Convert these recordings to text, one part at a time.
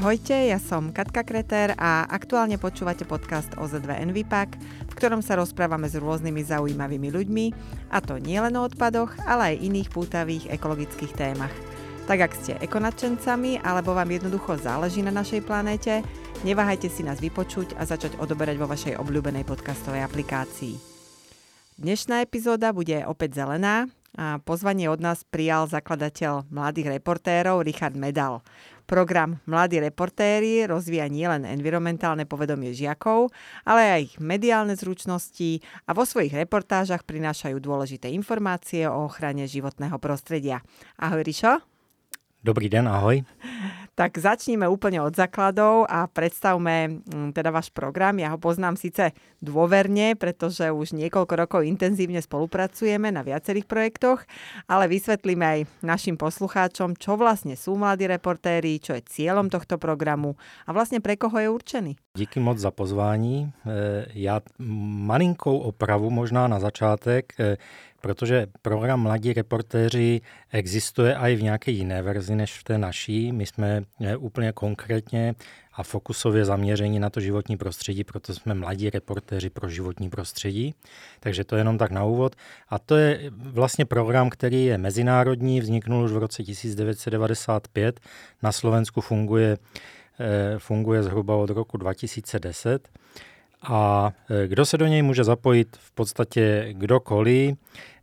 Ahojte, ja som Katka Kreter a aktuálne počúvate podcast OZ2 Envipak, v ktorom sa rozprávame s rôznymi zaujímavými ľuďmi, a to nielen o odpadoch, ale aj iných pútavých ekologických témach. Tak ak ste ekonačencami alebo vám jednoducho záleží na našej planéte, neváhajte si nás vypočuť a začať odoberať vo vašej obľúbenej podcastovej aplikácii. Dnešná epizóda bude opäť zelená a pozvanie od nás prijal zakladateľ mladých reportérov Richard Medal. Program Mladí reportéri rozvíja nielen environmentálne povedomie žiakov, ale aj ich mediálne zručnosti a vo svojich reportážach prinášajú dôležité informácie o ochrane životného prostredia. Ahoj Rišo. Dobrý den, ahoj. Tak začníme úplne od základov a predstavme mm, teda váš program. Ja ho poznám síce dôverne, pretože už niekoľko rokov intenzívne spolupracujeme na viacerých projektoch, ale vysvetlíme aj našim poslucháčom, čo vlastne sú mladí reportéri, čo je cieľom tohto programu a vlastne pre koho je určený. Díky moc za pozvání. Já malinkou opravu možná na začátek. Protože program Mladí reportéři existuje i v nějaké jiné verzi než v té naší. My jsme eh, úplně konkrétně a fokusově zaměření na to životní prostředí, proto jsme mladí reportéři pro životní prostředí. Takže to je jenom tak na úvod. A to je vlastně program, který je mezinárodní, vzniknul už v roce 1995. Na Slovensku funguje, eh, funguje zhruba od roku 2010. A eh, kdo se do něj může zapojit v podstatě kdokoliv,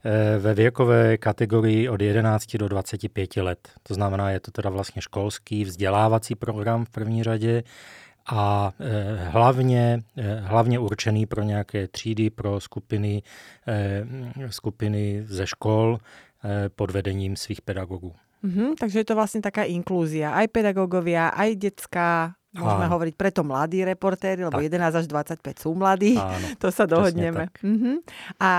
Eh, ve věkové kategorii od 11 do 25 let. To znamená, je to teda vlastně školský vzdělávací program v první řadě a eh, hlavně, hlavně určený pro nějaké třídy, pro skupiny, skupiny ze škol pod vedením svých pedagogů. Mm-hmm, takže je to vlastne taká inklúzia. Aj pedagógovia, aj detská Môžeme Áno. hovoriť preto mladí reportéri, lebo tak. 11 až 25 sú mladí. Áno, to sa dohodneme. Uh-huh. A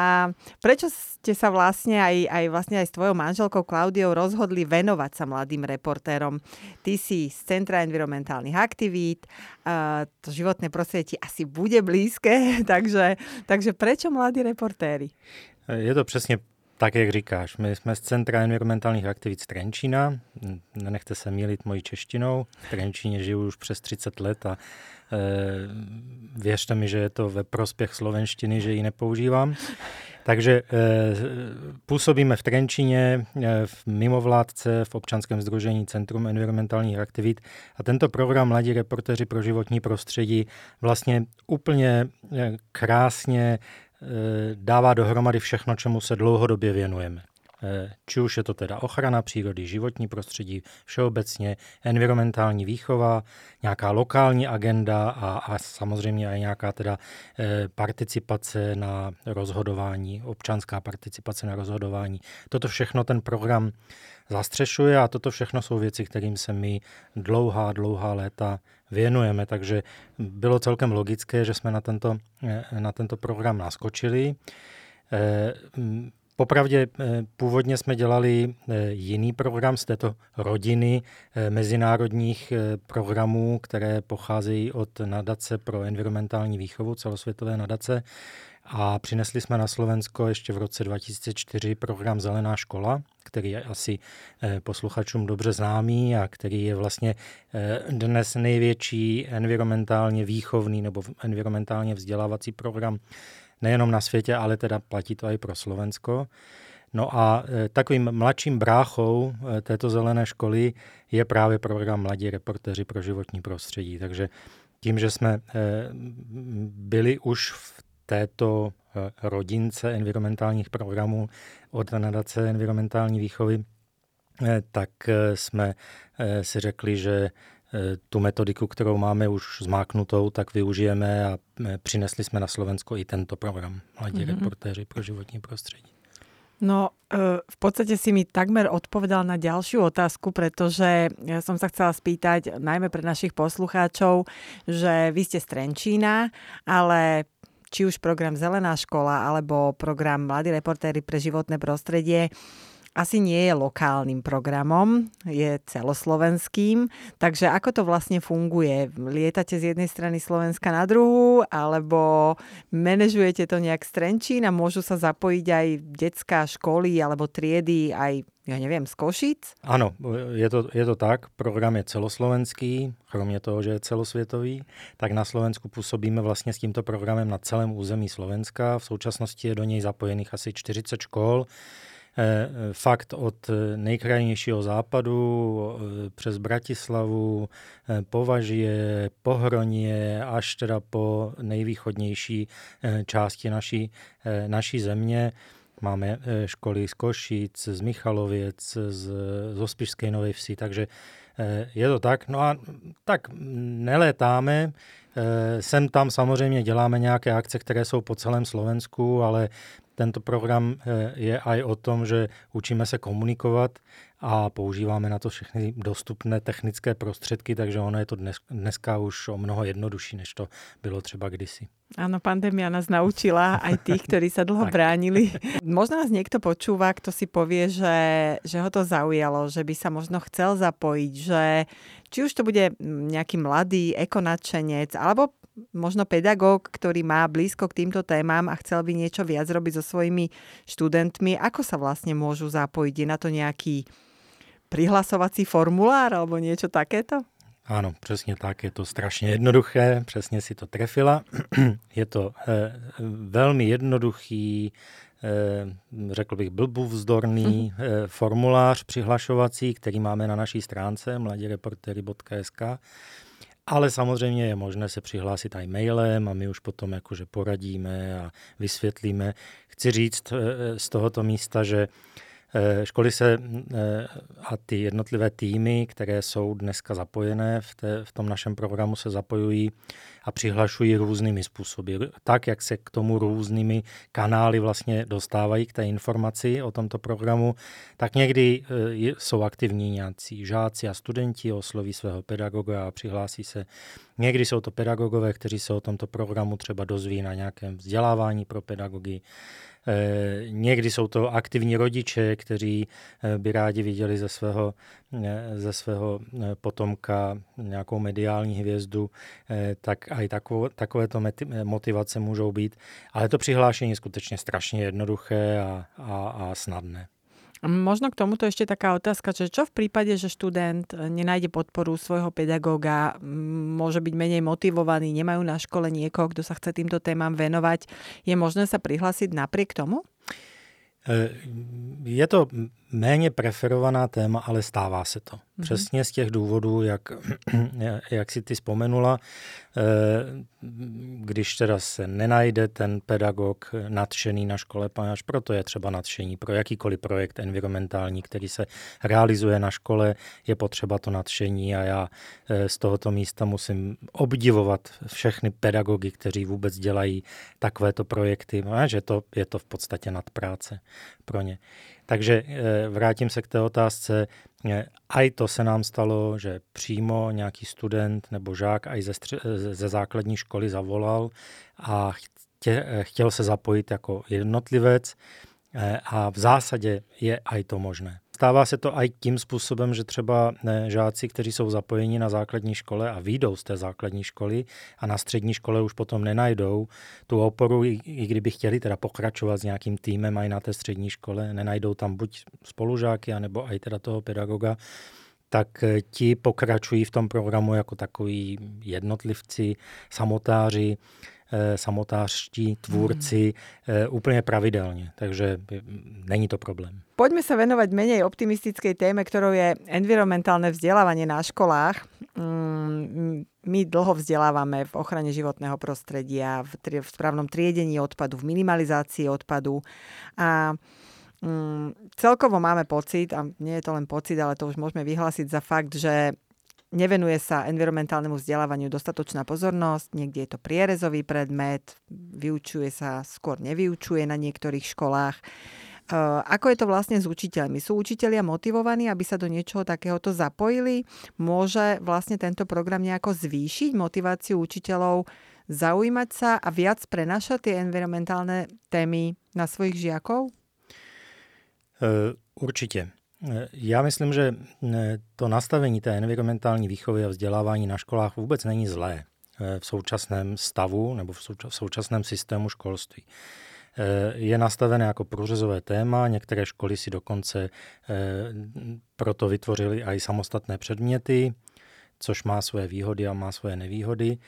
prečo ste sa vlastne aj, aj, vlastne aj s tvojou manželkou Klaudiou rozhodli venovať sa mladým reportérom? Ty si z Centra environmentálnych aktivít, uh, to životné prostredie ti asi bude blízke, takže, takže prečo mladí reportéri? Je to přesně tak, jak říkáš, my jsme z Centra environmentálních aktivit Trenčína, nenechte se mílit mojí češtinou, v Trenčíně žiju už přes 30 let a e, věřte mi, že je to ve prospěch slovenštiny, že ji nepoužívám. Takže e, působíme v Trenčíně, e, v mimovládce, v občanském združení Centrum environmentálních aktivit. A tento program Mladí reportéři pro životní prostředí vlastně úplně e, krásně dává dohromady všechno, čemu se dlouhodobě věnujeme. Eh, či už je to teda ochrana přírody, životní prostředí, všeobecně, environmentální výchova, nějaká lokální agenda a, a samozřejmě i nějaká teda eh, participace na rozhodování, občanská participace na rozhodování. Toto všechno ten program zastřešuje a toto všechno jsou věci, kterým se my dlouhá, dlouhá léta věnujeme, takže bylo celkem logické, že jsme na tento, eh, na tento program naskočili. Eh, popravdě eh, původně jsme dělali jiný program z této rodiny mezinárodních programů, které pocházejí od nadace pro environmentální výchovu, celosvětové nadace. A přinesli jsme na Slovensko ještě v roce 2004 program Zelená škola, který je asi eh, posluchačům dobře známý a který je vlastně eh, dnes největší environmentálně výchovný nebo environmentálně vzdělávací program nejenom na světě, ale teda platí to i pro Slovensko. No a eh, takovým mladším bráchou této zelené školy je právě program Mladí reportéři pro životní prostředí. Takže tím, že jsme byli už v této eh, rodince environmentálních programů od nadace environmentální výchovy, eh, tak eh, jsme si řekli, že tu metodiku, kterou máme už zmáknutou, tak využijeme a přinesli jsme na Slovensko i tento program Mladí mm-hmm. reportéři pro životní prostředí. No, v podstate si mi takmer odpovedal na ďalšiu otázku, pretože ja som sa chcela spýtať, najmä pre našich poslucháčov, že vy ste z Trenčína, ale či už program Zelená škola alebo program Mladí reportéry pre životné prostredie asi nie je lokálnym programom, je celoslovenským. Takže ako to vlastne funguje? Lietate z jednej strany Slovenska na druhú, alebo manažujete to nejak z Trenčín a môžu sa zapojiť aj detská školy alebo triedy aj ja neviem, z Košic? Ano, je to, je to tak. Program je celoslovenský, kromě toho, že je celosvětový. Tak na Slovensku působíme vlastně s tímto programem na celém území Slovenska. V současnosti je do něj zapojených asi 40 škol. Eh, fakt od nejkrajnějšího západu eh, přes Bratislavu, eh, Považie, Pohronie až teda po nejvýchodnější části naší, naší země. Máme školy z Košic, z Michaloviec, z, z Ospišskej Novej Vsi, takže je to tak. No a tak nelétáme, Sem tam samozřejmě děláme nějaké akce, které jsou po celém Slovensku, ale tento program eh, je aj o tom, že učíme se komunikovat a používáme na to všechny dostupné technické prostředky, takže ono je to dnes, dneska už o mnoho jednodušší, než to bylo třeba kdysi. Áno, pandémia nás naučila aj tých, ktorí sa dlho bránili. Možno nás niekto počúva, kto si povie, že, že ho to zaujalo, že by sa možno chcel zapojiť, že či už to bude nejaký mladý ekonačenec, alebo možno pedagóg, ktorý má blízko k týmto témam a chcel by niečo viac robiť so svojimi študentmi, ako sa vlastne môžu zapojiť? Je na to nejaký prihlasovací formulár alebo niečo takéto? Ano, přesně tak, je to strašně jednoduché, přesně si to trefila. je to eh, velmi jednoduchý, eh, řekl bych blbůvzdorný mhm. eh, formulář přihlašovací, který máme na naší stránce mladireportery.sk ale samozřejmě je možné se přihlásit i mailem a my už potom jakože poradíme a vysvětlíme. Chci říct z tohoto místa, že Eh, školy se eh, a ty jednotlivé týmy, které jsou dneska zapojené v, té, v tom našem programu, se zapojují a přihlašují různými způsoby. Tak, jak se k tomu různými kanály vlastně dostávají k té informaci o tomto programu, tak někdy eh, jsou aktivní nějací žáci a studenti, osloví svého pedagoga a přihlásí se. Někdy jsou to pedagogové, kteří se o tomto programu třeba dozví na nějakém vzdělávání pro pedagogy. Eh, někdy jsou to aktivní rodiče, kteří eh, by rádi viděli ze svého, eh, ze svého potomka nějakou mediální hvězdu, tak i takové, takovéto motivace můžou být. Ale to přihlášení je skutečně strašně jednoduché a, a, a snadné. Možno k tomuto ešte taká otázka, že čo v prípade, že študent e, nenájde podporu svojho pedagóga, môže byť menej motivovaný, nemajú na škole niekoho, kto sa chce týmto témam venovať, je možné sa prihlásiť napriek tomu? E, je to méně preferovaná téma, ale stává se to. Mm-hmm. Přesně z těch důvodů, jak, jak si ty vzpomenula, eh, když teda se nenajde ten pedagog nadšený na škole, až proto je třeba nadšení. Pro jakýkoliv projekt environmentální, který se realizuje na škole, je potřeba to nadšení a já eh, z tohoto místa musím obdivovat všechny pedagogy, kteří vůbec dělají takovéto projekty, že to je to v podstatě nadpráce pro ně. Takže eh, vrátím se k té otázce. Eh, aj to se nám stalo, že přímo nějaký student nebo žák aj ze, ze základní školy zavolal a chtě, eh, chtěl se zapojit jako jednotlivec a v zásadě je aj to možné. Stává se to i tím způsobem, že třeba žáci, kteří jsou zapojeni na základní škole a výjdou z té základní školy a na střední škole už potom nenajdou tu oporu, i, kdyby chtěli teda pokračovat s nějakým týmem i na té střední škole, nenajdou tam buď spolužáky, anebo i teda toho pedagoga, tak eh, ti pokračují v tom programu jako takový jednotlivci, samotáři, samotářští tvůrci mm. úplně pravidelně, takže není to problém. Poďme sa venovať menej optimistickej téme, ktorou je environmentálne vzdelávanie na školách. Mm, my dlho vzdelávame v ochrane životného prostredia, v, tri, v správnom triedení odpadu, v minimalizácii odpadu a mm, celkovo máme pocit, a nie je to len pocit, ale to už môžeme vyhlásiť za fakt, že nevenuje sa environmentálnemu vzdelávaniu dostatočná pozornosť, niekde je to prierezový predmet, vyučuje sa, skôr nevyučuje na niektorých školách. Uh, ako je to vlastne s učiteľmi? Sú učitelia motivovaní, aby sa do niečoho takéhoto zapojili? Môže vlastne tento program nejako zvýšiť motiváciu učiteľov zaujímať sa a viac prenašať tie environmentálne témy na svojich žiakov? Určitě. Já myslím, že to nastavení té environmentální výchovy a vzdělávání na školách vůbec není zlé v současném stavu nebo v současném systému školství. Je nastavené jako průřezové téma, některé školy si dokonce proto vytvořily i samostatné předměty, což má své výhody a má své nevýhody.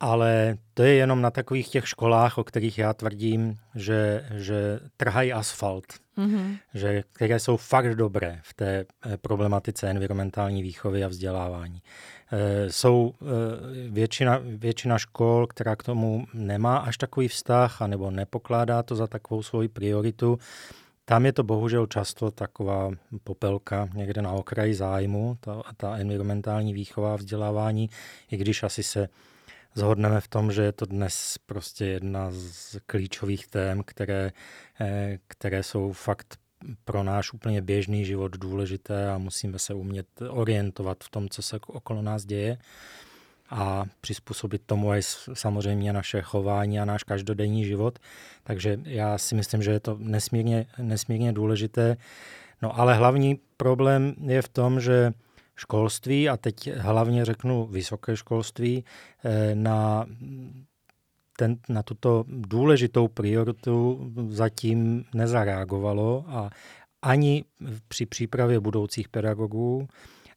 Ale to je jenom na takových těch školách, o kterých já tvrdím, že, že trhají asfalt, mm-hmm. že, které jsou fakt dobré v té eh, problematice environmentální výchovy a vzdělávání. E, jsou e, většina, většina škol, která k tomu nemá až takový vztah, anebo nepokládá to za takovou svoji prioritu, tam je to bohužel často taková popelka někde na okraji zájmu, ta, ta environmentální výchova a vzdělávání, i když asi se zhodneme v tom, že je to dnes prostě jedna z klíčových tém, které, eh, které jsou fakt pro náš úplně běžný život důležité a musíme se umět orientovat v tom, co se okolo nás děje a přizpůsobit tomu i samozřejmě naše chování a náš každodenní život. Takže já si myslím, že je to nesmírně, nesmírně důležité. No ale hlavní problém je v tom, že školství, a teď hlavně řeknu vysoké školství, eh, na, ten, na tuto důležitou prioritu zatím nezareagovalo a ani při přípravě budoucích pedagogů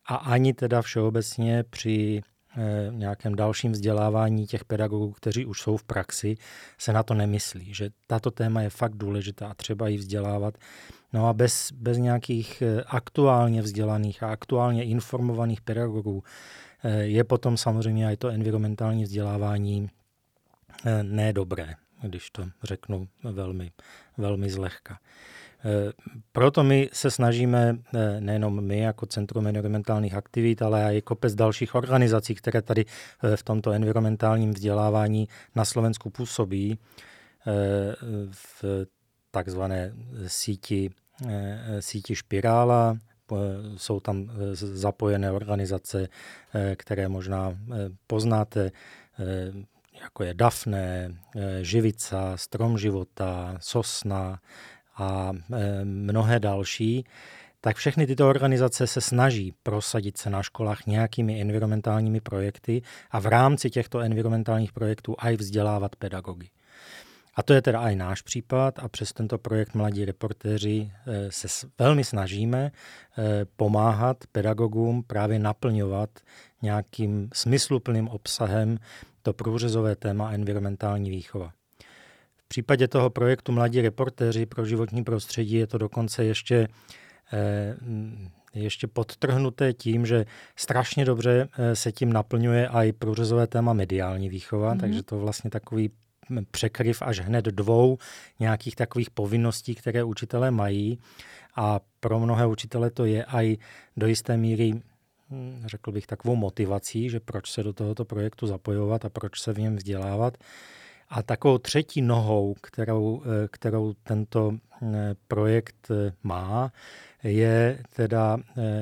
a ani teda všeobecně při Eh, nějakém dalším vzdělávání těch pedagogů, kteří už jsou v praxi, se na to nemyslí, že tato téma je fakt důležitá a třeba ji vzdělávat. No a bez, bez nějakých eh, aktuálně vzdělaných a aktuálně informovaných pedagogů eh, je potom samozřejmě i to environmentální vzdělávání nedobré, když to řeknu velmi, velmi zlehka. Eh, proto my se snažíme, eh, nejenom my jako Centrum environmentálních aktivit, ale i kopec dalších organizací, které tady eh, v tomto environmentálním vzdělávání na Slovensku působí, v takzvané síti, síti Špirála, jsou tam zapojené organizace, které možná poznáte, jako je Dafne, Živica, Strom života, Sosna, a mnohé další, tak všechny tyto organizace se snaží prosadit se na školách nějakými environmentálními projekty a v rámci těchto environmentálních projektů aj vzdělávat pedagogy. A to je teda i náš případ a přes tento projekt Mladí reportéři e, se velmi snažíme e, pomáhat pedagogům právě naplňovat nějakým smysluplným obsahem to průřezové téma environmentální výchova případě toho projektu Mladí reportéři pro životní prostředí je to dokonce ještě eh, ještě podtrhnuté tím, že strašně dobře eh, se tím naplňuje i průřezové téma mediální výchova, mm-hmm. takže to vlastně takový překryv až hned dvou nějakých takových povinností, které učitelé mají. A pro mnohé učitele to je i do jisté míry hm, řekl bych, takovou motivací, že proč se do tohoto projektu zapojovat a proč se v něm vzdělávat. A takovou třetí nohou, kterou, eh, kterou tento eh, projekt eh, má, je teda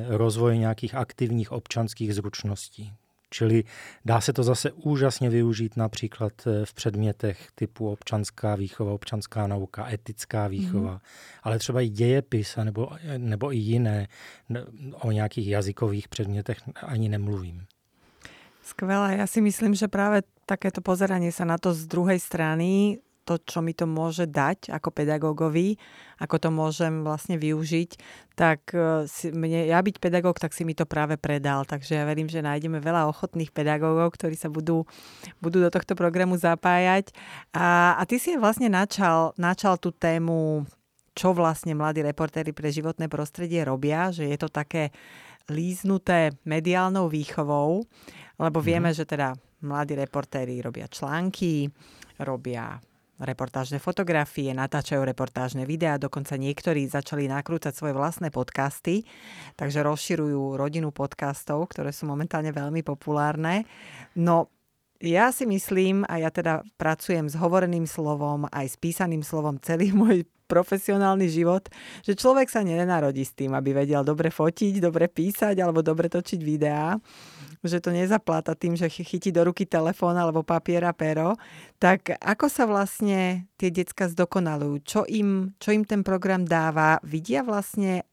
rozvoj nějakých aktivních občanských zručností. Čili dá se to zase úžasně využít například v předmětech typu občanská výchova, občanská nauka, etická výchova, mm-hmm. ale třeba i dějepis nebo, nebo i jiné, o nějakých jazykových předmětech ani nemluvím. Skvelé. Ja si myslím, že práve takéto pozeranie sa na to z druhej strany, to, čo mi to môže dať ako pedagógovi, ako to môžem vlastne využiť, tak e, si, mne, ja byť pedagóg, tak si mi to práve predal. Takže ja verím, že nájdeme veľa ochotných pedagógov, ktorí sa budú, budú do tohto programu zapájať. A, a ty si vlastne načal, načal tú tému čo vlastne mladí reportéri pre životné prostredie robia, že je to také líznuté mediálnou výchovou, lebo vieme, mm-hmm. že teda mladí reportéri robia články, robia reportážne fotografie, natáčajú reportážne videá, dokonca niektorí začali nakrúcať svoje vlastné podcasty, takže rozširujú rodinu podcastov, ktoré sú momentálne veľmi populárne. No, ja si myslím, a ja teda pracujem s hovoreným slovom, aj s písaným slovom celý môj profesionálny život, že človek sa nenarodí s tým, aby vedel dobre fotiť, dobre písať alebo dobre točiť videá. Že to nezapláta tým, že chytí do ruky telefón alebo papier a pero. Tak ako sa vlastne tie decka zdokonalujú? Čo im, čo im ten program dáva? Vidia vlastne,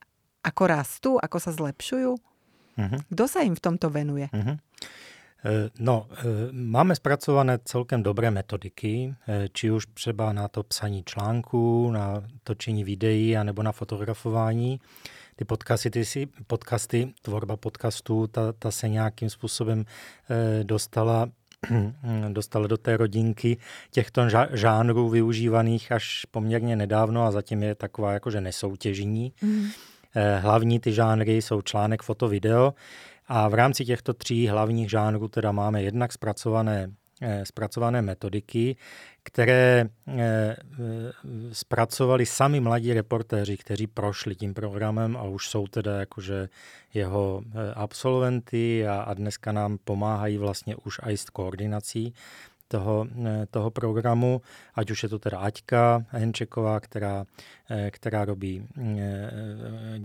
ako rastú, ako sa zlepšujú? Uh-huh. Kto sa im v tomto venuje? Uh-huh. No, máme zpracované celkem dobré metodiky, či už třeba na to psaní článků, na točení videí, anebo na fotografování ty podcasty, ty si, podcasty, tvorba podcastů, ta, ta se nějakým způsobem eh, dostala dostala do té rodinky těchto žánrů využívaných až poměrně nedávno a zatím je taková jakože nesoutěžní. Mm. Hlavní ty žánry jsou článek, foto, video a v rámci těchto tří hlavních žánrů teda máme jednak zpracované Eh, zpracované metodiky, které eh, eh, zpracovali sami mladí reportéři, kteří prošli tím programem a už jsou teda jakože jeho absolventy a, dneska nám pomáhají vlastně už i s koordinací toho, toho programu, ať už je to teda Aťka Henčeková, která, která robí,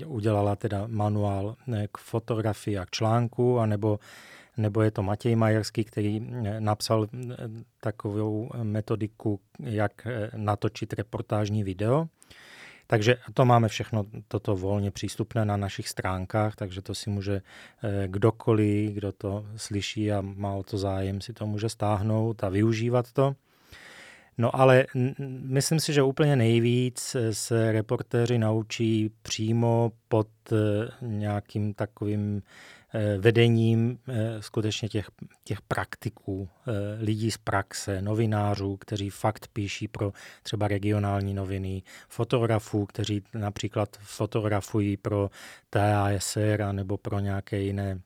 udělala teda manuál k fotografii a k článku, anebo nebo je to Matěj Majerský, který eh, napsal eh, takovou metodiku, jak eh, natočit reportážní video. Takže to máme všechno toto volně přístupné na našich stránkách, takže to si může kdokoliv, kdo to slyší a má o to zájem, si to může stáhnout a využívat to. No ale myslím si, že úplně nejvíc se reportéři naučí přímo pod nějakým takovým Eh, vedením eh, skutečně těch, těch praktiků, eh, lidí z praxe, novinářů, kteří fakt píší pro třeba regionální noviny, fotografů, kteří například fotografují pro TASR nebo pro nějaké jiné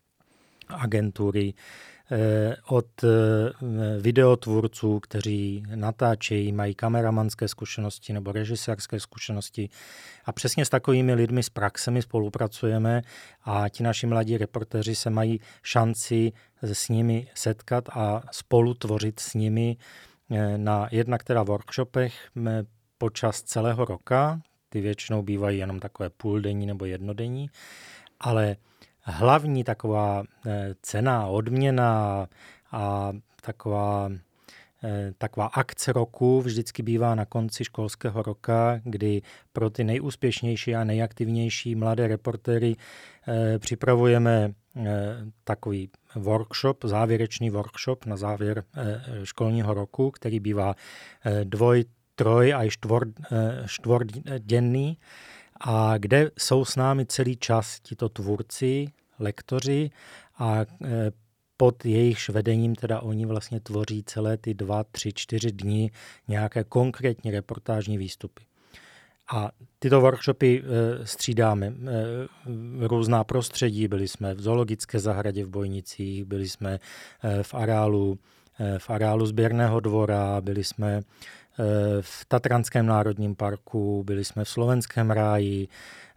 agentury, Eh, od eh, videotvůrců, kteří natáčejí, mají kameramanské zkušenosti nebo režisérské zkušenosti. A přesně s takovými lidmi z praxe my spolupracujeme a ti naši mladí reportéři se mají šanci s nimi setkat a spolu tvořit s nimi eh, na jednak teda workshopech počas celého roka. Ty většinou bývají jenom takové půldenní nebo jednodenní, ale hlavní taková eh, cena, odměna a taková, eh, taková akce roku vždycky bývá na konci školského roka, kdy pro ty nejúspěšnější a nejaktivnější mladé reportéry eh, připravujeme takový workshop, závěrečný workshop na závěr školního roku, který bývá dvoj, troj a čtvor, čtvordenný a kde jsou s námi celý čas tito tvůrci, lektoři a e, pod jejich vedením teda oni vlastně tvoří celé ty dva, tři, čtyři dny nějaké konkrétní reportážní výstupy. A tyto workshopy e, střídáme e, různá prostředí. Byli jsme v zoologické zahradě v Bojnicích, byli jsme v areálu, v areálu sběrného dvora, byli jsme v Tatranském národním parku, byli jsme v Slovenském ráji,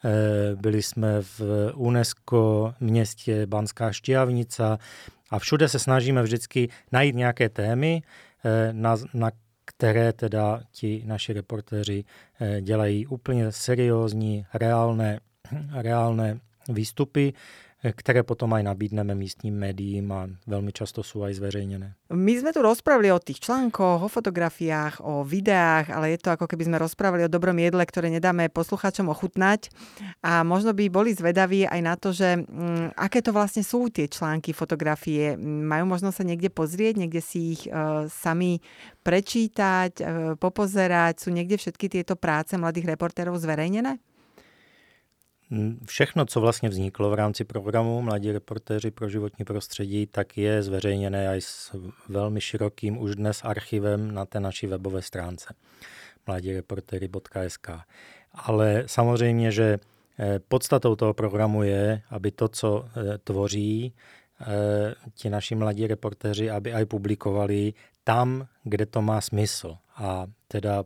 eh, byli jsme v UNESCO městě Banská Štiavnica a všude se snažíme vždycky najít nějaké témy, eh, na, na které teda ti naši reportéři eh, dělají úplně seriózní, reálné, reálné výstupy které potom aj nabídneme místním médiím a veľmi často sú aj zverejnené. My sme tu rozprávali o tých článkoch, o fotografiách, o videách, ale je to ako keby sme rozprávali o dobrom jedle, ktoré nedáme poslucháčom ochutnať. A možno by boli zvedaví aj na to, že m, mm, aké to vlastne sú tie články, fotografie. Majú možno sa niekde pozrieť, niekde si ich e, sami prečítať, e, popozerať. Sú niekde všetky tieto práce mladých reportérov zverejnené? Všechno, co vlastně vzniklo v rámci programu Mladí reportéři pro životní prostředí, tak je zveřejněné aj s velmi širokým už dnes archivem na té naší webové stránce mladireportéry.sk. Ale samozřejmě, že eh, podstatou toho programu je, aby to, co eh, tvoří eh, ti naši mladí reportéři, aby aj publikovali tam, kde to má smysl. A teda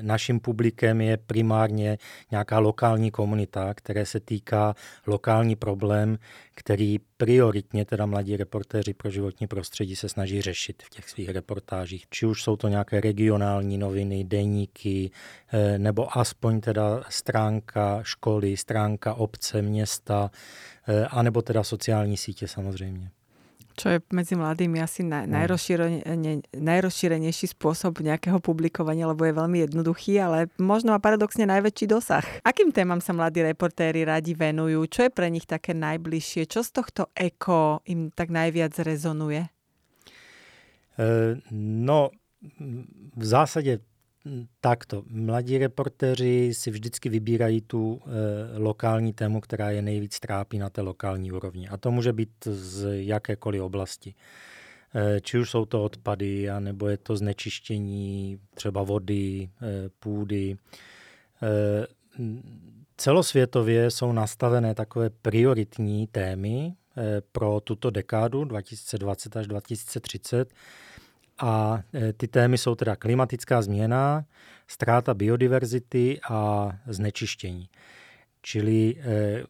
naším publikem je primárně nějaká lokální komunita, které se týká lokální problém, který prioritně teda mladí reportéři pro životní prostředí se snaží řešit v těch svých reportážích. Či už jsou to nějaké regionální noviny, deníky, eh, nebo aspoň teda stránka školy, stránka obce, města, eh, anebo teda sociální sítě samozřejmě. Čo je medzi mladými asi naj, no. najrozšírenejší spôsob nejakého publikovania, lebo je veľmi jednoduchý, ale možno má paradoxne najväčší dosah. Akým témam sa mladí reportéri radi venujú? Čo je pre nich také najbližšie? Čo z tohto eko im tak najviac rezonuje? E, no, v zásadě takto. Mladí reportéři si vždycky vybírají tu e, lokální tému, která je nejvíc trápí na té lokální úrovni. A to může být z jakékoliv oblasti. E, či už jsou to odpady, nebo je to znečištění třeba vody, e, půdy. E, celosvětově jsou nastavené takové prioritní témy e, pro tuto dekádu 2020 až 2030 a e, ty témy jsou teda klimatická změna, ztráta biodiverzity a znečištění. Čili eh,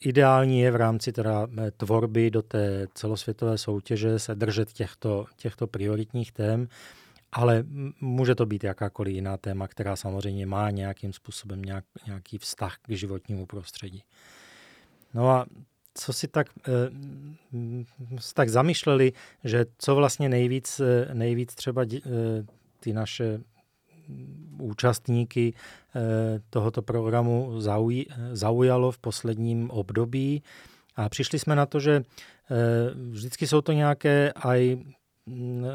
ideální je v rámci teda e, tvorby do té celosvětové soutěže se držet těchto, těchto prioritních tém, ale může to být jakákoliv jiná téma, která samozřejmě má nějakým způsobem nějak, nějaký vztah k životnímu prostředí. No a co si tak, eh, tak zamýšleli, že co vlastně nejvíc, eh, nejvíc třeba eh, ty naše účastníky tohoto programu zaujalo v posledním období. A přišli jsme na to, že vždycky jsou to nějaké aj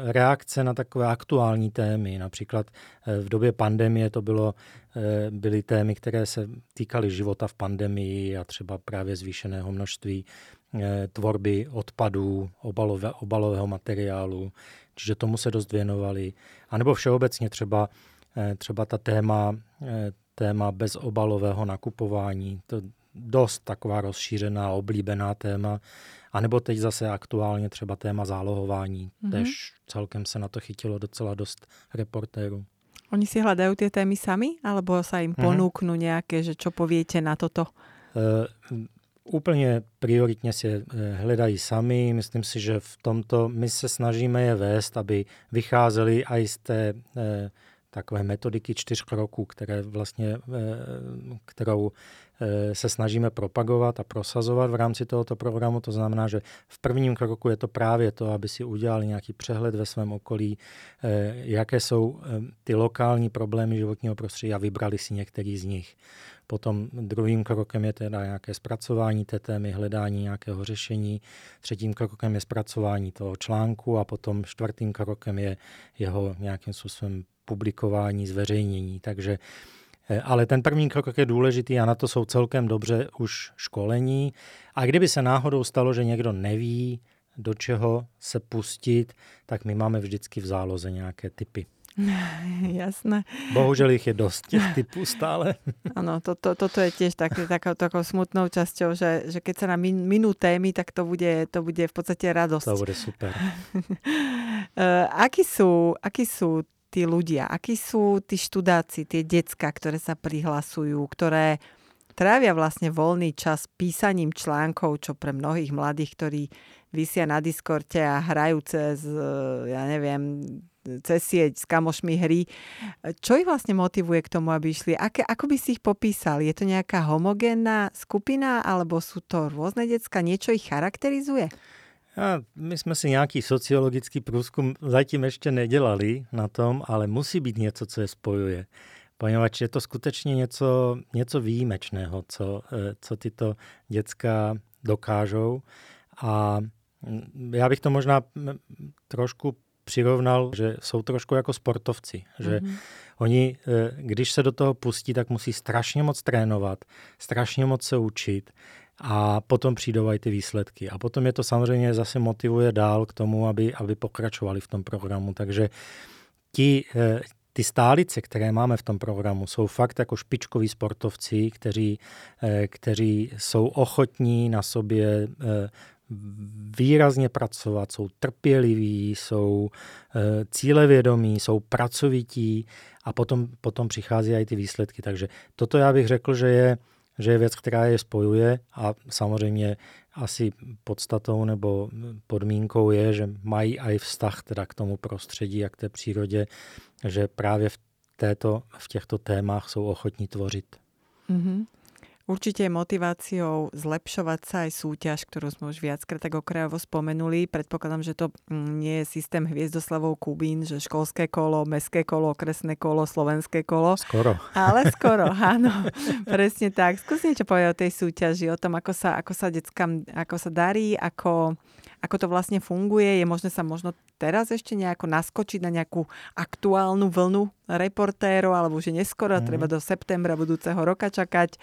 reakce na takové aktuální témy. Například eh, v době pandemie to bylo, eh, byly témy, které se týkaly života v pandemii a třeba právě zvýšeného množství eh, tvorby odpadů, obalové, obalového materiálu, čiže tomu se dost věnovali. A nebo všeobecně třeba, třeba ta téma, téma bezobalového nakupování, to dost taková rozšířená, oblíbená téma, a nebo teď zase aktuálně třeba téma zálohování. Mm-hmm. Tež celkem se na to chytilo docela dost reportérů. Oni si hľadajú tie témy sami, alebo sa im mm-hmm. ponúknú nejaké, že čo poviete na toto? Uh, úplně prioritně si je hledají sami. Myslím si, že v tomto my se snažíme je vést, aby vycházeli i z té eh, takové metodiky čtyř kroků, které vlastně, eh, kterou Eh, se snažíme propagovat a prosazovat v rámci tohoto programu. To znamená, že v prvním kroku je to právě to, aby si udělali nějaký přehled ve svém okolí, eh, jaké jsou ty lokální problémy životního prostředí a vybrali si některý z nich. Potom druhým krokem je teda nějaké zpracování té témy, hledání nějakého řešení. Třetím krokem je zpracování toho článku a potom čtvrtým krokem je jeho nějakým způsobem publikování, zveřejnění. Takže Eh, ale ten první krok je důležitý a na to jsou celkem dobře už školení. A kdyby se náhodou stalo, že někdo neví, do čeho se pustit, tak my máme vždycky v záloze nějaké typy. Jasné. Bohužel ich je dost těch typů stále. Ano, to, to, toto je tiež tak, takou, takou smutnou časťou, že, že keď sa nám min, minú témy, tak to bude, to bude v podstate radosť. To bude super. uh, akí, sú, akí sú tí ľudia, akí sú tí študáci, tie decka, ktoré sa prihlasujú, ktoré trávia vlastne voľný čas písaním článkov, čo pre mnohých mladých, ktorí vysia na Discorde a hrajú cez, e, ja neviem, cez sieť s kamošmi hry. Čo ich vlastne motivuje k tomu, aby išli? Aké, ako by si ich popísal? Je to nejaká homogénna skupina, alebo sú to rôzne decka? Niečo ich charakterizuje? A my jsme si nějaký sociologický průzkum zatím ještě nedělali na tom, ale musí být něco, co je spojuje. Poněvadž je to skutečně něco, něco výjimečného, co, eh, co tyto děcka dokážou. A mm, já bych to možná trošku přirovnal, že jsou trošku jako sportovci, že mm-hmm. oni, eh, když se do toho pustí, tak musí strašně moc trénovat, strašně moc se učit, a potom přijdou ty výsledky. A potom je to samozřejmě zase motivuje dál k tomu, aby, aby pokračovali v tom programu. Takže ti, eh, ty stálice, které máme v tom programu, jsou fakt jako špičkoví sportovci, kteří, eh, kteří jsou ochotní na sobě eh, výrazně pracovat, jsou trpěliví, jsou cílevědomí, jsou pracovití a potom, potom přicházejí i ty výsledky. Takže toto já bych řekl, že je že je věc, která je spojuje a samozřejmě asi podstatou nebo podmínkou je, že mají i vztah teda k tomu prostředí a k té přírodě, že právě v, této, v těchto témach jsou ochotní tvořit. Mm-hmm. Určite je motiváciou zlepšovať sa aj súťaž, ktorú sme už viackrát tak okrajovo spomenuli. Predpokladám, že to mm, nie je systém hviezdoslavou Kubín, že školské kolo, mestské kolo, okresné kolo, slovenské kolo. Skoro. Ale skoro, áno. Presne tak. Skús niečo povedať o tej súťaži, o tom, ako sa, ako sa deckám, ako sa darí, ako, ako to vlastne funguje. Je možné sa možno teraz ešte nejako naskočiť na nejakú aktuálnu vlnu reportérov, alebo už je neskoro, mm. treba do septembra budúceho roka čakať.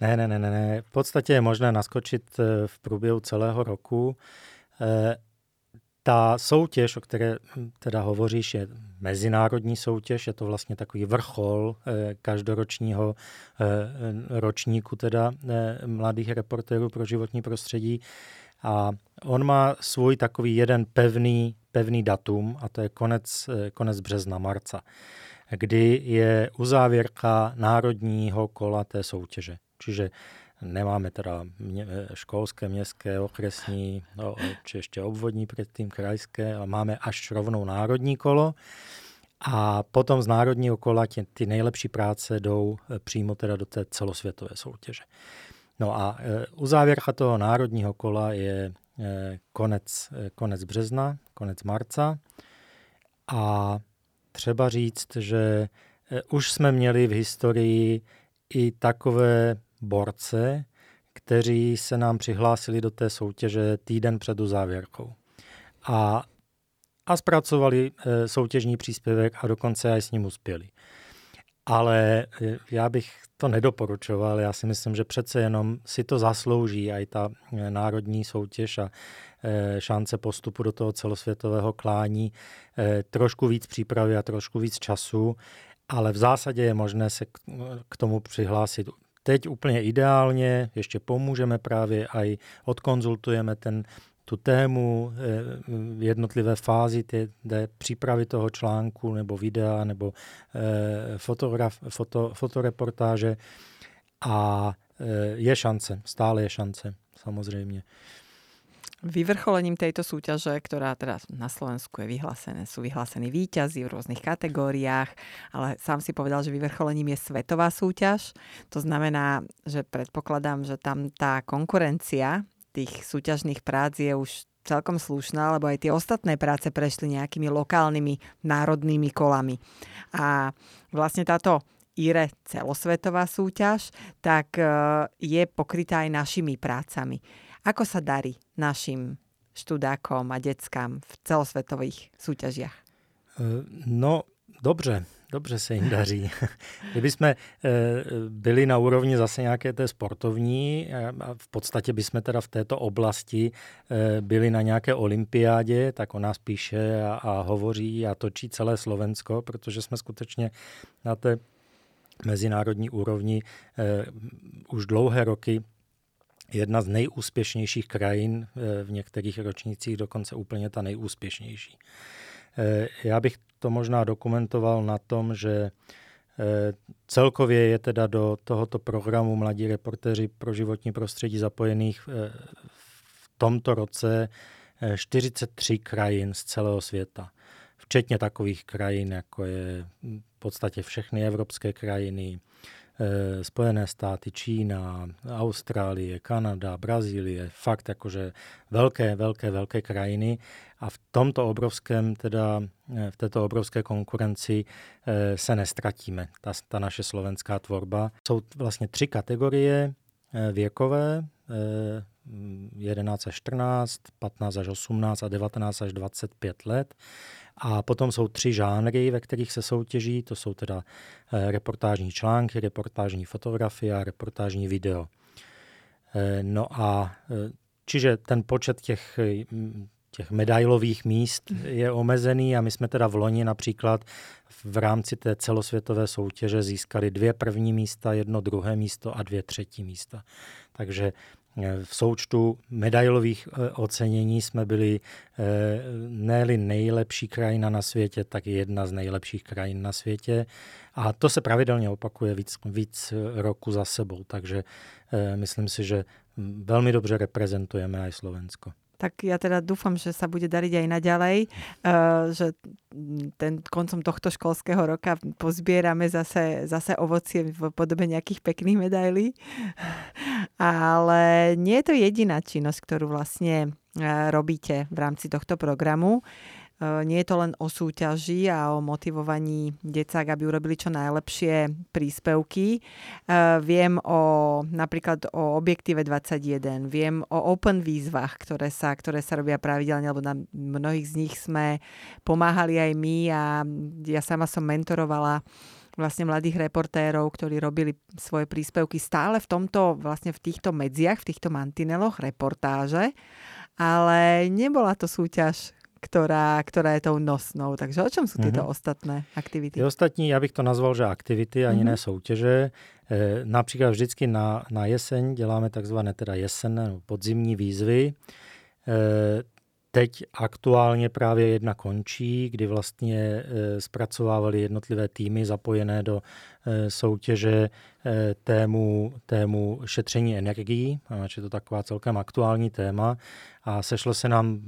Ne, ne, ne, ne, ne. V podstatě je možné naskočit eh, v průběhu celého roku. Eh, ta soutěž, o které hm, teda hovoříš, je mezinárodní soutěž, je to vlastně takový vrchol eh, každoročního ročníku teda mladých reportérů pro životní prostředí. A on má svůj takový jeden pevný, pevný datum a to je konec, konec března, marca, kdy je uzávěrka národního kola té soutěže. Čiže nemáme teda školské, městské, okresní, no, či ještě obvodní předtím, krajské, ale máme až rovnou národní kolo. A potom z národního kola tě, ty nejlepší práce jdou e, přímo teda do té celosvětové soutěže. No a e, uzávěrka toho národního kola je e, konec, konec března, konec marca. A třeba říct, že už jsme měli v historii i takové borce, kteří se nám přihlásili do té soutěže týden před uzávěrkou. A, a zpracovali e, soutěžní příspěvek a dokonce aj s ním uspěli. Ale e, já bych to nedoporučoval. Já si myslím, že přece jenom si to zaslouží i ta e, národní soutěž a šance postupu do toho celosvětového klání, trošku víc přípravy a trošku víc času, ale v zásadě je možné se k tomu přihlásit teď úplně ideálně, ještě pomůžeme právě a odkonzultujeme ten, tu tému, eh, jednotlivé fázi té, té přípravy toho článku nebo videa nebo eh, fotograf, foto, fotoreportáže a eh, je šance, stále je šance, samozřejmě. Vyvrcholením tejto súťaže, ktorá teda na Slovensku je vyhlásené, sú vyhlásení výťazí v rôznych kategóriách, ale sám si povedal, že vyvrcholením je svetová súťaž. To znamená, že predpokladám, že tam tá konkurencia tých súťažných prác je už celkom slušná, lebo aj tie ostatné práce prešli nejakými lokálnymi národnými kolami. A vlastne táto IRE celosvetová súťaž, tak e, je pokrytá aj našimi prácami. Ako sa darí našim študákom a deckám v celosvětových súťažiach? Eh, no, dobře, dobře se jim daří. Kdyby jsme eh, byli na úrovni zase nějaké té sportovní, a v podstatě bychom teda v této oblasti byli na nějaké olympiádě, tak o nás píše a, a hovoří a točí celé Slovensko, protože jsme skutečně na té mezinárodní úrovni už dlouhé roky jedna z nejúspěšnějších krajin, eh, v některých ročnících dokonce úplně ta nejúspěšnější. Eh, já bych to možná dokumentoval na tom, že eh, celkově je teda do tohoto programu Mladí reportéři pro životní prostředí zapojených v tomto roce 43 krajin z celého světa. Včetně takových krajin, jako je v podstatě všechny evropské krajiny, Spojené státy, Čína, Austrálie, Kanada, Brazílie, fakt jakože velké, velké, velké krajiny a v tomto obrovském, teda e, v této obrovské konkurenci e, se nestratíme, ta, ta naše slovenská tvorba. Jsou vlastně tři kategorie věkové, 11 až 14, 15 až 18 a 19 až 25 let. A potom jsou tři žánry, ve kterých se soutěží. To jsou teda eh, reportážní články, reportážní fotografie a reportážní video. Eh, no a eh, čiže ten počet těch, těch medailových míst je omezený a my jsme teda v loni například v rámci té celosvětové soutěže získali dvě první místa, jedno druhé místo a dvě třetí místa. Takže v součtu medailových eh, ocenění jsme byli eh, ne nejlepší krajina na světě, tak i jedna z nejlepších krajin na světě. A to se pravidelně opakuje víc, víc roku za sebou, takže eh, myslím si, že velmi dobře reprezentujeme aj Slovensko. Tak ja teda dúfam, že sa bude dariť aj naďalej, že ten koncom tohto školského roka pozbierame zase, zase ovocie v podobe nejakých pekných medailí. Ale nie je to jediná činnosť, ktorú vlastne robíte v rámci tohto programu. Eh, nie je to len o súťaži a o motivovaní decák, aby urobili čo najlepšie príspevky. Eh, viem o napríklad o Objektíve 21, viem o open výzvach, ktoré sa, ktoré sa robia pravidelne, lebo na mnohých z nich sme pomáhali aj my a ja sama som mentorovala vlastne mladých reportérov, ktorí robili svoje príspevky stále v tomto, vlastne v týchto medziach, v týchto mantineloch reportáže, ale nebola to súťaž, ktorá, ktorá je tou nosnou. Takže o čom sú tieto mm-hmm. ostatné aktivity? Ty ostatní, já bych to nazval, že aktivity, ani mm-hmm. ne soutěže. E, například vždycky na, na jeseň děláme takzvané teda jesenné nebo podzimní výzvy. E, teď aktuálně právě jedna končí, kdy vlastně e, zpracovávali jednotlivé týmy zapojené do e, soutěže e, tému, tému šetření energií, je to taková celkem aktuální téma a sešlo se nám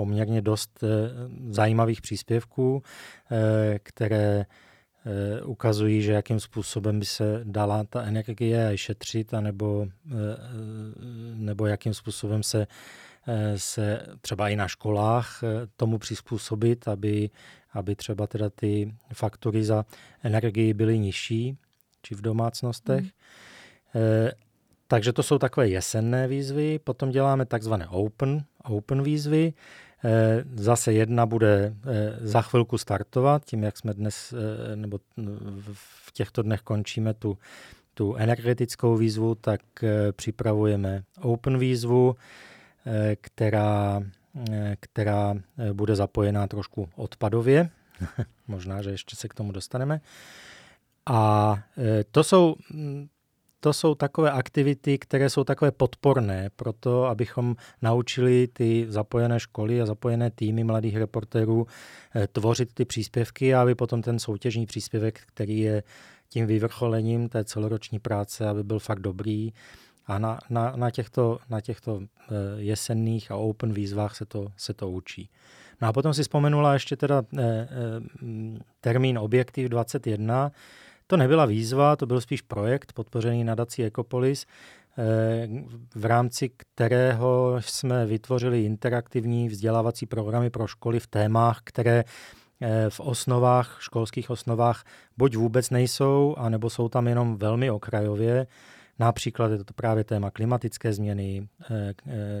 poměrně dost eh, zajímavých příspěvků, eh, které eh, ukazují, že jakým způsobem by se dala ta energie šetřit, anebo, nebo jakým způsobem se, se třeba i na školách tomu přizpůsobit, aby, aby třeba teda ty faktory za energii byly nižší, či v domácnostech. Mm. Takže to jsou takové jesenné výzvy, potom děláme takzvané open, open výzvy. Eh, zase jedna bude eh, za chvilku startovat, tím, jak jsme dnes, eh, nebo v těchto dnech končíme tu, tu energetickou výzvu, tak připravujeme open výzvu, která, která bude zapojená trošku odpadově. Možná, že ještě se k tomu dostaneme. A to jsou to jsou takové aktivity, které jsou takové podporné pro to, abychom naučili ty zapojené školy a zapojené týmy mladých reportérů eh, tvořit ty příspěvky a aby potom ten soutěžní příspěvek, který je tím vyvrcholením té celoroční práce, aby byl fakt dobrý. A na, na, na těchto, na těchto eh, jesenných a open výzvách se to, se to učí. No a potom si vzpomenula ještě teda eh, termín Objektiv 21, to nebyla výzva, to byl spíš projekt podpořený nadací Ecopolis, eh, v rámci kterého jsme vytvořili interaktivní vzdělávací programy pro školy v témách, které eh, v osnovách, školských osnovách buď vůbec nejsou, anebo jsou tam jenom velmi okrajově. Například je to právě téma klimatické změny, eh,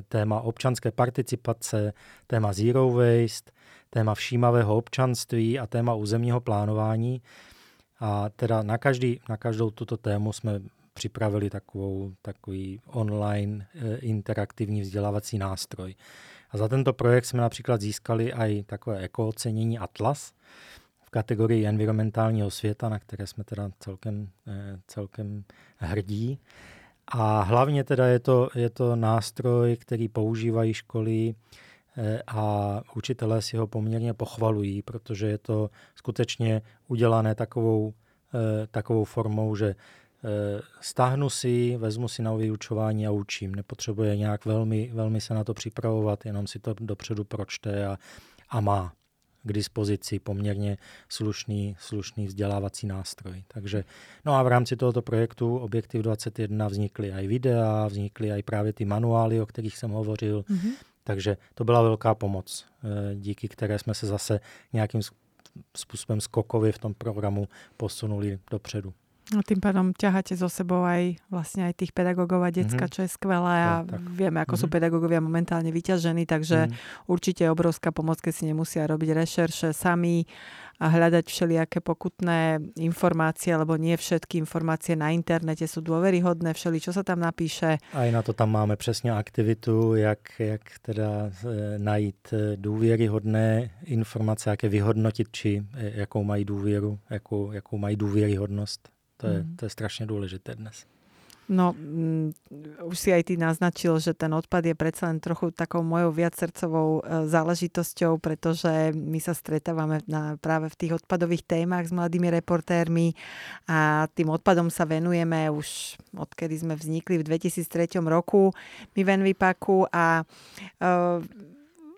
téma občanské participace, téma zero waste, téma všímavého občanství a téma územního plánování. A teda na, každý, na každou tuto tému jsme připravili takovou, takový online e, interaktivní vzdělávací nástroj. A za tento projekt jsme například získali i takové ekoocenění Atlas v kategorii environmentálního světa, na které jsme teda celkem, e, celkem hrdí. A hlavně teda je to, je to nástroj, který používají školy Eh, a učitelé si ho poměrně pochvalují, protože je to skutečně udělané takovou, eh, takovou formou, že eh, stáhnu si, vezmu si na vyučování a učím. Nepotřebuje nějak velmi, velmi se na to připravovat, jenom si to dopředu pročte a, a má k dispozici poměrně slušný, slušný vzdělávací nástroj. Takže, no a v rámci tohoto projektu Objektiv 21 vznikly i videa, vznikly i právě ty manuály, o kterých jsem hovořil, mm-hmm. Takže to byla velká pomoc, eh, díky které jsme se zase nějakým způsobem skokově v tom programu posunuli dopředu. No tým pádom ťaháte so sebou aj vlastne aj tých pedagógov a decka, mm-hmm. čo je skvelé a no, vieme, ako mm-hmm. sú mhm. pedagógovia momentálne vyťažení, takže mm-hmm. určite je obrovská pomoc, keď si nemusia robiť rešerše sami a hľadať všelijaké pokutné informácie, lebo nie všetky informácie na internete sú dôveryhodné, všeli, čo sa tam napíše. A i na to tam máme přesně aktivitu, jak, jak teda e, najít e, důvěryhodné informace, jak je vyhodnotit, či e, jakou mají důvěru, jakou, jakou mají důvěryhodnost. To je, mm. to je strašně důležité dnes. No, um, už si aj ty naznačil, že ten odpad je predsa len trochu takou mojou viac srdcovou uh, záležitosťou, pretože my sa stretávame na, práve v tých odpadových témach s mladými reportérmi a tým odpadom sa venujeme už odkedy sme vznikli v 2003 roku my v Envipaku a uh,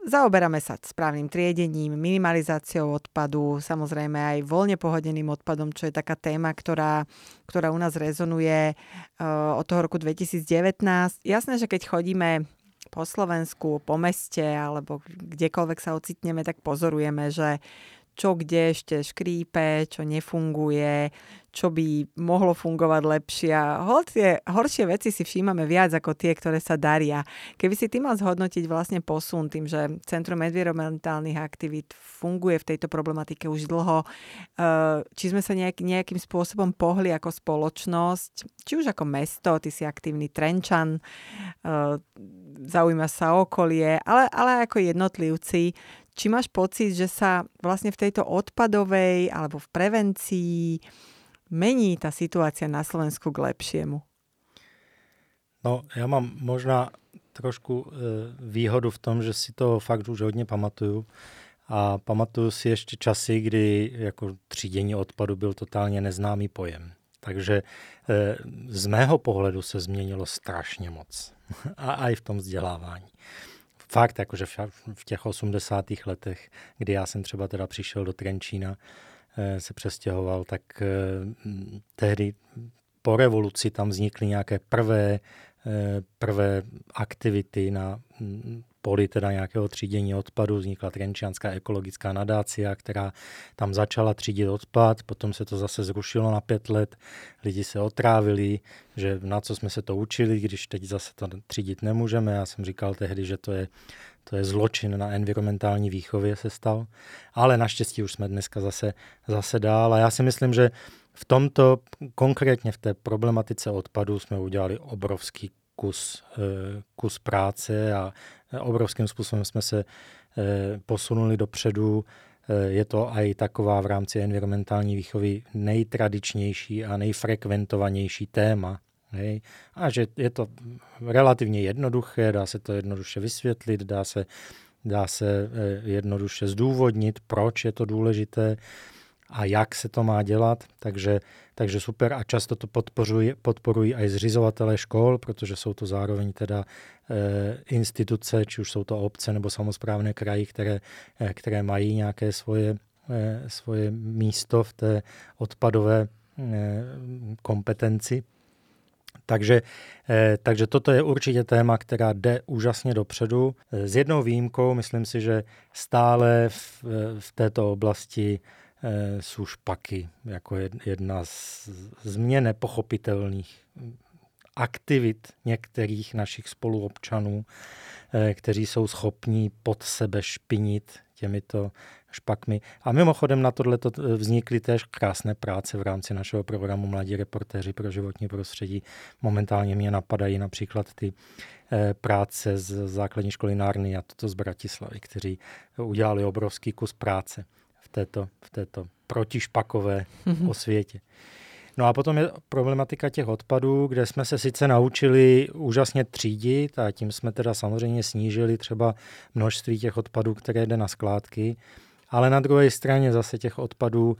Zaoberáme sa správnym triedením, minimalizáciou odpadu, samozrejme aj voľne pohodeným odpadom, čo je taká téma, ktorá, ktorá u nás rezonuje uh, od toho roku 2019. Jasné, že keď chodíme po Slovensku, po meste alebo kdekoľvek sa ocitneme, tak pozorujeme, že čo kde ešte škrípe, čo nefunguje, čo by mohlo fungovať lepšie. Tie horšie veci si všímame viac ako tie, ktoré sa daria. Keby si ty mal zhodnotiť vlastne posun tým, že Centrum environmentálnych aktivít funguje v tejto problematike už dlho, eh, či sme sa nejak, nejakým spôsobom pohli ako spoločnosť, či už ako mesto, ty si aktívny Trenčan, eh, zaujíma sa okolie, ale, ale ako jednotlivci, či máš pocit, že sa vlastne v tejto odpadovej alebo v prevencii mení tá situácia na Slovensku k lepšiemu? No, já mám možná trošku e, výhodu v tom, že si to fakt už hodně pamatuju. A pamatuju si ještě časy, kdy jako třídění odpadu byl totálně neznámý pojem. Takže e, z mého pohledu se změnilo strašně moc. A i v tom vzdělávání fakt, jakože v těch 80. letech, kdy já jsem třeba teda přišel do Trenčína, eh, se přestěhoval, tak eh, tehdy po revoluci tam vznikly nějaké prvé, eh, prvé aktivity na poli teda nějakého třídění odpadu vznikla Trenčianská ekologická nadácia, která tam začala třídit odpad, potom se to zase zrušilo na pět let, lidi se otrávili, že na co jsme se to učili, když teď zase to třídit nemůžeme. Já jsem říkal tehdy, že to je, to je zločin na environmentální výchově se stal, ale naštěstí už jsme dneska zase, zase dál. A já si myslím, že v tomto, konkrétně v té problematice odpadu jsme udělali obrovský kus, eh, kus práce a obrovským způsobem jsme se eh, posunuli dopředu. Eh, je to i taková v rámci environmentální výchovy nejtradičnější a nejfrekventovanější téma. Hej? A že je to relativně jednoduché, dá se to jednoduše vysvětlit, dá se, dá se jednoduše zdůvodnit, proč je to důležité a jak se to má dělat, takže, takže super a často to podporují, podporují i zřizovatelé škol, protože jsou to zároveň teda e, instituce, či už jsou to obce nebo samozprávné kraji, které, e, které mají nějaké svoje, e, svoje místo v té odpadové e, kompetenci. Takže, takže toto je určitě téma, která jde úžasně dopředu. S jednou výjimkou, myslím si, že stále v, v této oblasti jsou špaky jako jedna z, z mě nepochopitelných aktivit některých našich spoluobčanů, eh, kteří jsou schopní pod sebe špinit těmito špakmi. A mimochodem na tohle vznikly též krásné práce v rámci našeho programu Mladí reportéři pro životní prostředí. Momentálně mě napadají například ty eh, práce z základní školy Nárny a toto z Bratislavy, kteří udělali obrovský kus práce této, v této protišpakové mm-hmm. osvětě. No a potom je problematika těch odpadů, kde jsme se sice naučili úžasně třídit a tím jsme teda samozřejmě snížili třeba množství těch odpadů, které jde na skládky, ale na druhé straně zase těch odpadů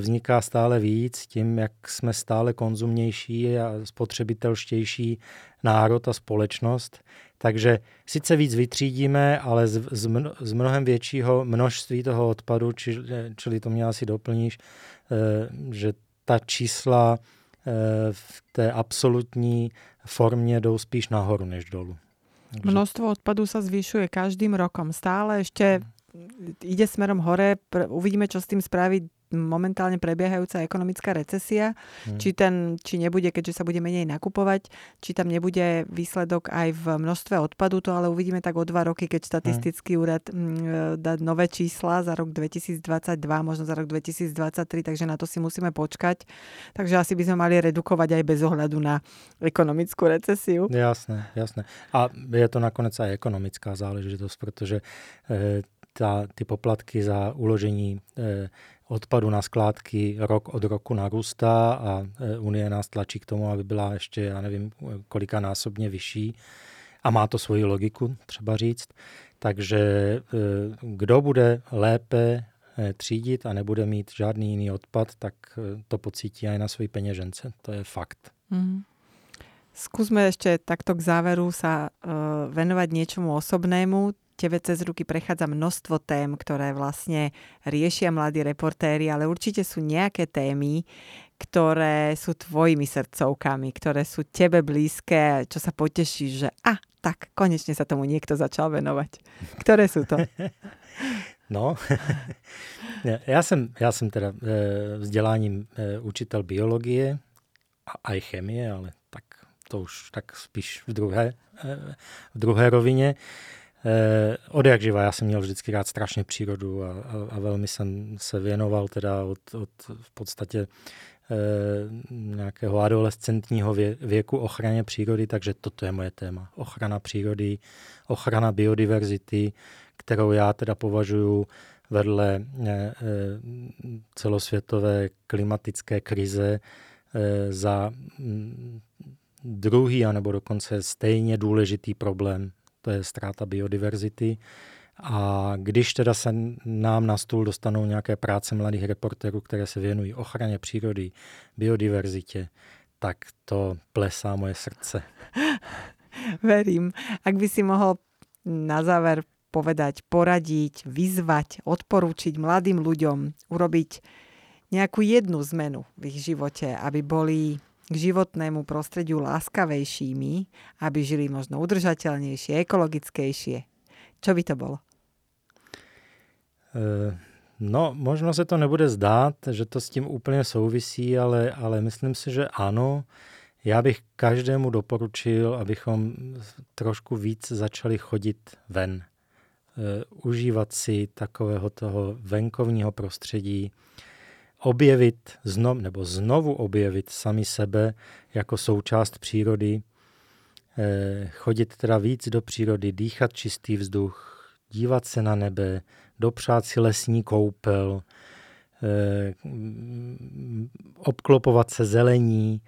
vzniká stále víc tím, jak jsme stále konzumnější a spotřebitelštější národ a společnost. Takže sice víc vytřídíme, ale z, z, z mnohem většího množství toho odpadu, či, čili to mě asi doplníš, eh, že ta čísla eh, v té absolutní formě jdou spíš nahoru než dolů. Takže... Množstvo odpadu sa zvyšuje každým rokom. Stále ešte ide smerom hore. Uvidíme, čo s tým spraví momentálne prebiehajúca ekonomická recesia, hmm. či, ten, či nebude, keďže sa bude menej nakupovať, či tam nebude výsledok aj v množstve odpadu, to ale uvidíme tak o dva roky, keď štatistický hmm. úrad m, mm, e, dá nové čísla za rok 2022, možno za rok 2023, takže na to si musíme počkať. Takže asi by sme mali redukovať aj bez ohľadu na ekonomickú recesiu. Jasné, jasné. A je to nakonec aj ekonomická záležitosť, protože e, ta, ty poplatky za uložení e, odpadu na skládky rok od roku narůstá a Unie nás tlačí k tomu, aby byla ještě, já nevím, kolika násobně vyšší. A má to svoji logiku, třeba říct. Takže kdo bude lépe třídit a nebude mít žádný jiný odpad, tak to pocítí aj na svojej peněžence. To je fakt. Mm. Skúsme ešte takto k záveru sa uh, venovať niečomu osobnému. Tebe cez ruky prechádza množstvo tém, ktoré vlastne riešia mladí reportéri, ale určite sú nejaké témy, ktoré sú tvojimi srdcovkami, ktoré sú tebe blízke, čo sa potešíš, že a, tak, konečne sa tomu niekto začal venovať. Ktoré sú to? No, já jsem, já jsem teda e, vzděláním e, učitel biologie a i chemie, ale tak to už tak spíš v druhé, eh, v druhé rovině. Eh, od jak živa, já jsem měl vždycky rád strašně přírodu a, a, a velmi jsem se věnoval teda od, od v podstatě eh, nějakého adolescentního vě, věku ochraně přírody, takže toto je moje téma. Ochrana přírody, ochrana biodiverzity, kterou já teda považuji vedle celosvětové klimatické krize za mm, druhý, anebo dokonce stejně důležitý problém, to je ztráta biodiverzity. A když teda se nám na stůl dostanou nějaké práce mladých reporterů, které se věnují ochraně přírody, biodiverzitě, tak to plesá moje srdce. Verím. Ak by si mohl na záver povedať, poradiť, vyzvať, odporučiť mladým ľuďom urobiť nejakú jednu zmenu v ich živote, aby boli k životnému prostrediu láskavejšími, aby žili možno udržateľnejšie, ekologickejšie. Čo by to bolo? Eh, no, možno se to nebude zdát, že to s tím úplně souvisí, ale, ale myslím si, že ano. Já bych každému doporučil, abychom trošku víc začali chodit ven. Eh, užívat si takového toho venkovního prostředí, objevit znov, nebo znovu objevit sami sebe jako součást přírody, eh, chodit teda víc do přírody, dýchat čistý vzduch, dívat se na nebe, dopřát si lesní koupel, eh, obklopovat se zelení.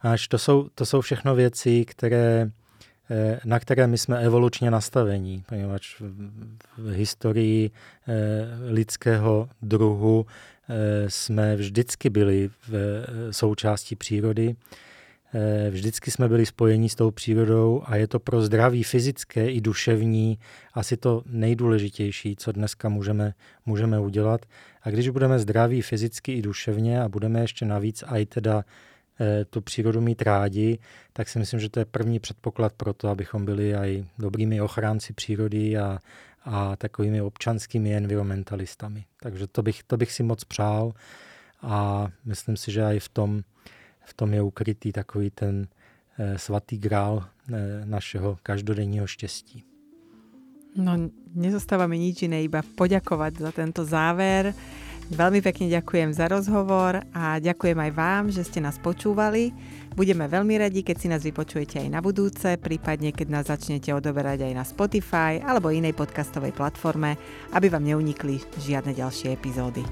Až to jsou, to jsou všechno věci, které, na které my jsme evolučně nastavení, poněvadž v historii lidského druhu Eh, jsme vždycky byli v eh, součástí přírody, eh, vždycky jsme byli spojeni s tou přírodou a je to pro zdraví fyzické i duševní asi to nejdůležitější, co dneska můžeme, můžeme udělat. A když budeme zdraví fyzicky i duševně a budeme ještě navíc i teda tu přírodu mít rádi, tak si myslím, že to je první předpoklad pro to, abychom byli i dobrými ochránci přírody a, a takovými občanskými environmentalistami. Takže to bych, to bych si moc přál a myslím si, že i v tom, v tom je ukrytý takový ten eh, svatý grál eh, našeho každodenního štěstí. No, nezostáva mi nič iné, iba poďakovať za tento záver. Veľmi pekne ďakujem za rozhovor a ďakujem aj vám, že ste nás počúvali. Budeme veľmi radi, keď si nás vypočujete aj na budúce, prípadne keď nás začnete odoberať aj na Spotify alebo inej podcastovej platforme, aby vám neunikli žiadne ďalšie epizódy.